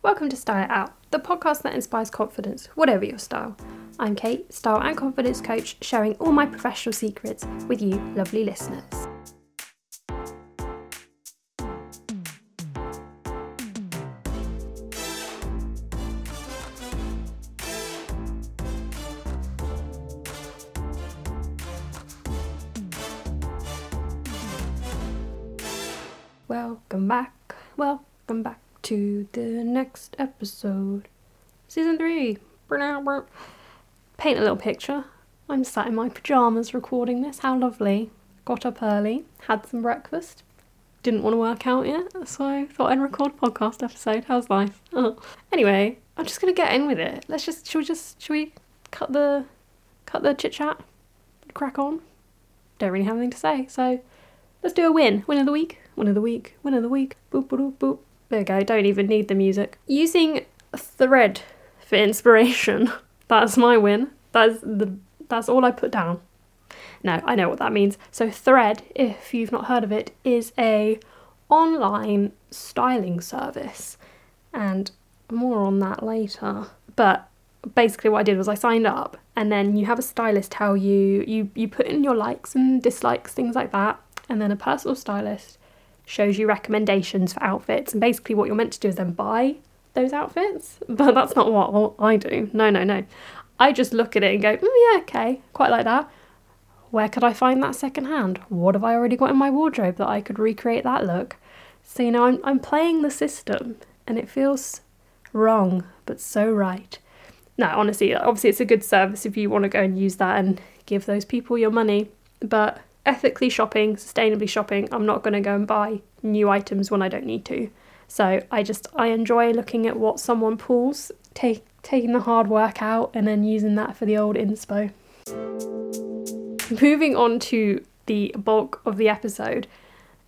Welcome to Style It Out, the podcast that inspires confidence, whatever your style. I'm Kate, style and confidence coach, sharing all my professional secrets with you, lovely listeners. Welcome back, welcome back to the next episode. Season 3. Paint a little picture. I'm sat in my pyjamas recording this. How lovely. Got up early, had some breakfast. Didn't want to work out yet, so I thought I'd record a podcast episode. How's life? anyway, I'm just gonna get in with it. Let's just should we just should we cut the cut the chit chat? Crack on. Don't really have anything to say, so let's do a win. Win of the week. Win of the week. Win of the week. Boop boop boop. There we go. Don't even need the music. Using Thread for inspiration. That's my win. That's the that's all I put down. No, I know what that means. So Thread, if you've not heard of it, is a online styling service. And more on that later. But basically what I did was I signed up and then you have a stylist tell you you you put in your likes and dislikes, things like that, and then a personal stylist shows you recommendations for outfits and basically what you're meant to do is then buy those outfits. But that's not what I do. No, no, no. I just look at it and go, mm, yeah, okay, quite like that. Where could I find that secondhand? What have I already got in my wardrobe that I could recreate that look? So, you know, I'm, I'm playing the system and it feels wrong, but so right. No, honestly, obviously, it's a good service if you want to go and use that and give those people your money. But ethically shopping, sustainably shopping, I'm not going to go and buy new items when I don't need to. So I just I enjoy looking at what someone pulls, take taking the hard work out and then using that for the old inspo. Moving on to the bulk of the episode,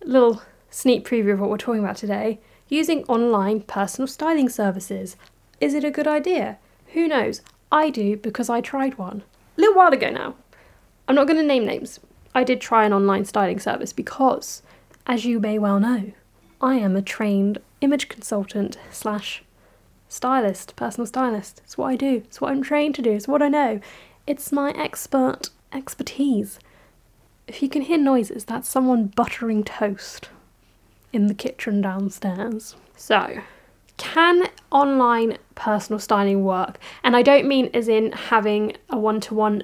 a little sneak preview of what we're talking about today. Using online personal styling services. Is it a good idea? Who knows? I do because I tried one. A little while ago now. I'm not going to name names. I did try an online styling service because, as you may well know, I am a trained image consultant slash stylist, personal stylist. It's what I do. It's what I'm trained to do. It's what I know. It's my expert expertise. If you can hear noises, that's someone buttering toast in the kitchen downstairs. So, can online personal styling work? And I don't mean as in having a one to one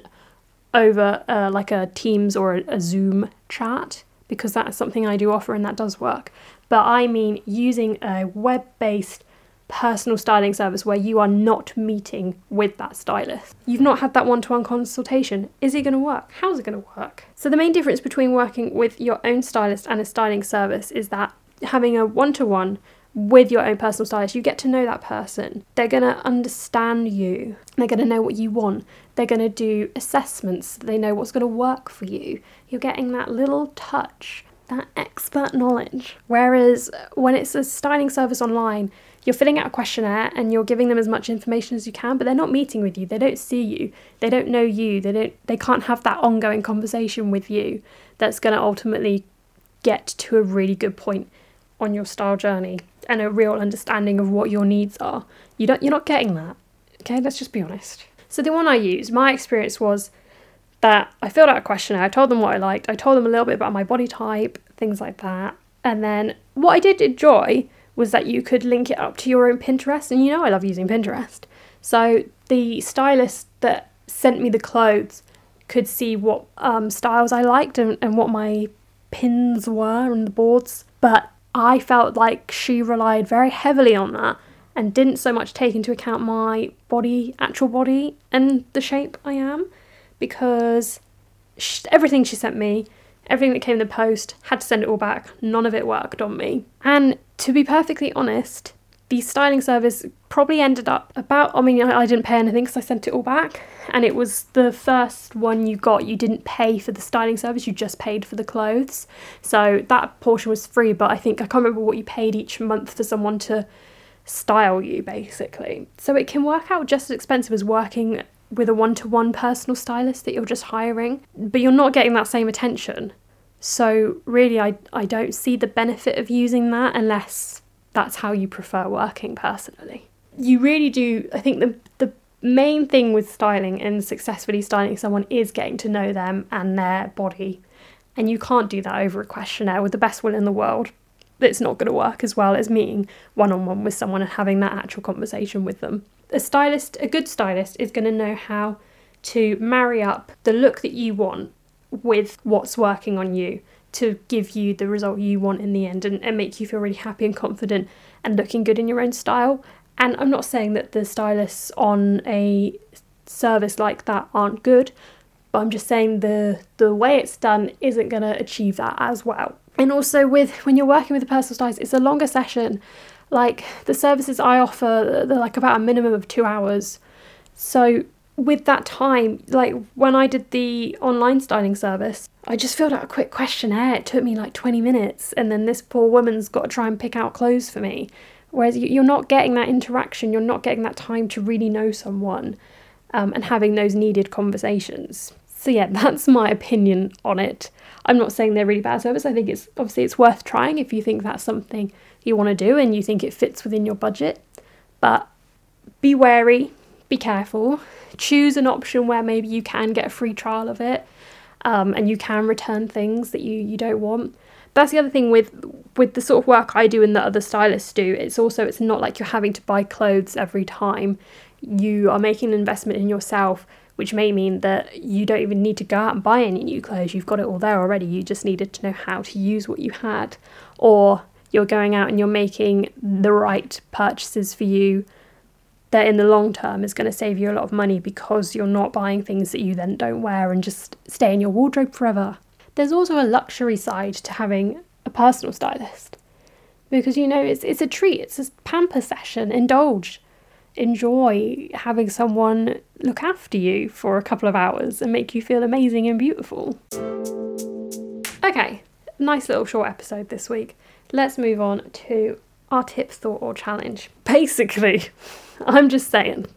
over uh, like a Teams or a, a Zoom chat, because that's something I do offer and that does work. But I mean using a web based personal styling service where you are not meeting with that stylist. You've not had that one to one consultation. Is it going to work? How's it going to work? So, the main difference between working with your own stylist and a styling service is that having a one to one with your own personal stylist, you get to know that person. They're going to understand you. They're going to know what you want. They're going to do assessments. They know what's going to work for you. You're getting that little touch, that expert knowledge. Whereas when it's a styling service online, you're filling out a questionnaire and you're giving them as much information as you can, but they're not meeting with you. They don't see you. They don't know you. They don't they can't have that ongoing conversation with you that's going to ultimately get to a really good point on your style journey and a real understanding of what your needs are. You don't you're not getting that. Okay, let's just be honest. So the one I used, my experience was that I filled out a questionnaire, I told them what I liked, I told them a little bit about my body type, things like that. And then what I did enjoy was that you could link it up to your own Pinterest, and you know I love using Pinterest. So the stylist that sent me the clothes could see what um, styles I liked and, and what my pins were and the boards. But I felt like she relied very heavily on that and didn't so much take into account my body, actual body, and the shape I am because she, everything she sent me, everything that came in the post, had to send it all back. None of it worked on me. And to be perfectly honest, the styling service probably ended up about i mean i didn't pay anything because i sent it all back and it was the first one you got you didn't pay for the styling service you just paid for the clothes. So that portion was free but i think i can't remember what you paid each month for someone to style you basically. So it can work out just as expensive as working with a one-to-one personal stylist that you're just hiring but you're not getting that same attention. So really i, I don't see the benefit of using that unless that's how you prefer working personally. You really do, I think the, the main thing with styling and successfully styling someone is getting to know them and their body. And you can't do that over a questionnaire with the best will in the world. It's not going to work as well as meeting one on one with someone and having that actual conversation with them. A stylist, a good stylist, is going to know how to marry up the look that you want with what's working on you to give you the result you want in the end and, and make you feel really happy and confident and looking good in your own style. And I'm not saying that the stylists on a service like that aren't good, but I'm just saying the the way it's done isn't going to achieve that as well. And also with when you're working with a personal stylist, it's a longer session. Like the services I offer, they're like about a minimum of two hours. So with that time, like when I did the online styling service, I just filled out a quick questionnaire. It took me like 20 minutes, and then this poor woman's got to try and pick out clothes for me. Whereas you're not getting that interaction, you're not getting that time to really know someone um, and having those needed conversations. So yeah, that's my opinion on it. I'm not saying they're really bad service. I think it's obviously it's worth trying if you think that's something you want to do and you think it fits within your budget. But be wary, be careful. Choose an option where maybe you can get a free trial of it, um, and you can return things that you you don't want. That's the other thing with with the sort of work I do and that other stylists do. It's also it's not like you're having to buy clothes every time. You are making an investment in yourself, which may mean that you don't even need to go out and buy any new clothes. You've got it all there already. You just needed to know how to use what you had, or you're going out and you're making the right purchases for you that in the long term is going to save you a lot of money because you're not buying things that you then don't wear and just stay in your wardrobe forever. There's also a luxury side to having a personal stylist because you know it's it's a treat, it's a pamper session, indulge, enjoy having someone look after you for a couple of hours and make you feel amazing and beautiful. Okay, nice little short episode this week. Let's move on to our tip, thought, or challenge. Basically, I'm just saying,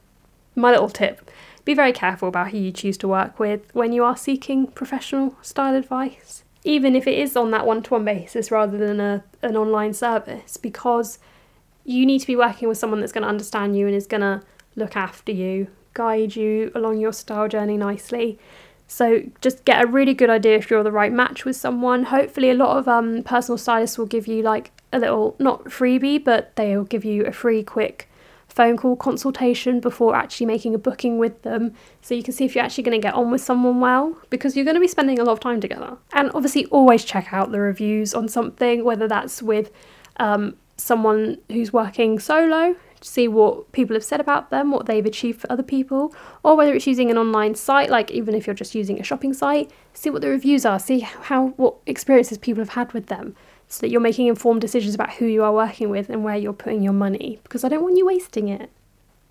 my little tip be very careful about who you choose to work with when you are seeking professional style advice, even if it is on that one to one basis rather than a, an online service, because you need to be working with someone that's going to understand you and is going to look after you, guide you along your style journey nicely. So just get a really good idea if you're the right match with someone. Hopefully, a lot of um, personal stylists will give you like a little not freebie, but they'll give you a free quick phone call consultation before actually making a booking with them so you can see if you're actually going to get on with someone well because you're going to be spending a lot of time together. And obviously, always check out the reviews on something, whether that's with um, someone who's working solo see what people have said about them, what they've achieved for other people, or whether it's using an online site, like even if you're just using a shopping site, see what the reviews are, see how what experiences people have had with them, so that you're making informed decisions about who you are working with and where you're putting your money. Because I don't want you wasting it.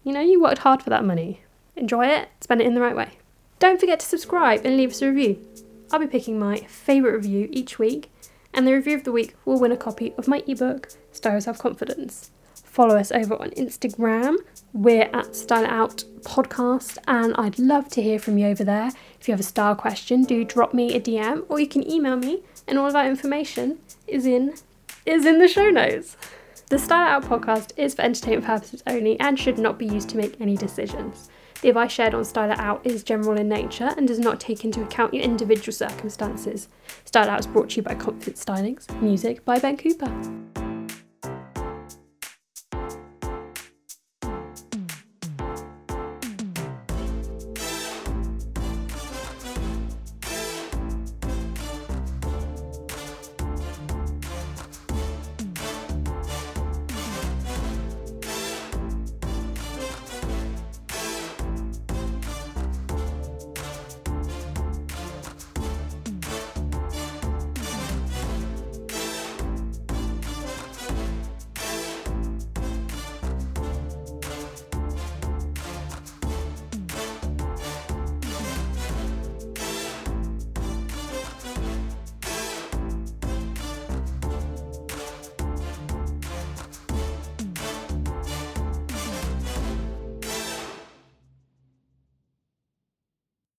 You know, you worked hard for that money. Enjoy it, spend it in the right way. Don't forget to subscribe and leave us a review. I'll be picking my favourite review each week, and the review of the week will win a copy of my ebook, Style Self Confidence follow us over on Instagram. We're at Style Out Podcast, and I'd love to hear from you over there. If you have a style question, do drop me a DM or you can email me, and all of that information is in is in the show notes. The Style Out podcast is for entertainment purposes only and should not be used to make any decisions. The advice shared on Style Out is general in nature and does not take into account your individual circumstances. Style Out is brought to you by Confident Stylings, music by Ben Cooper.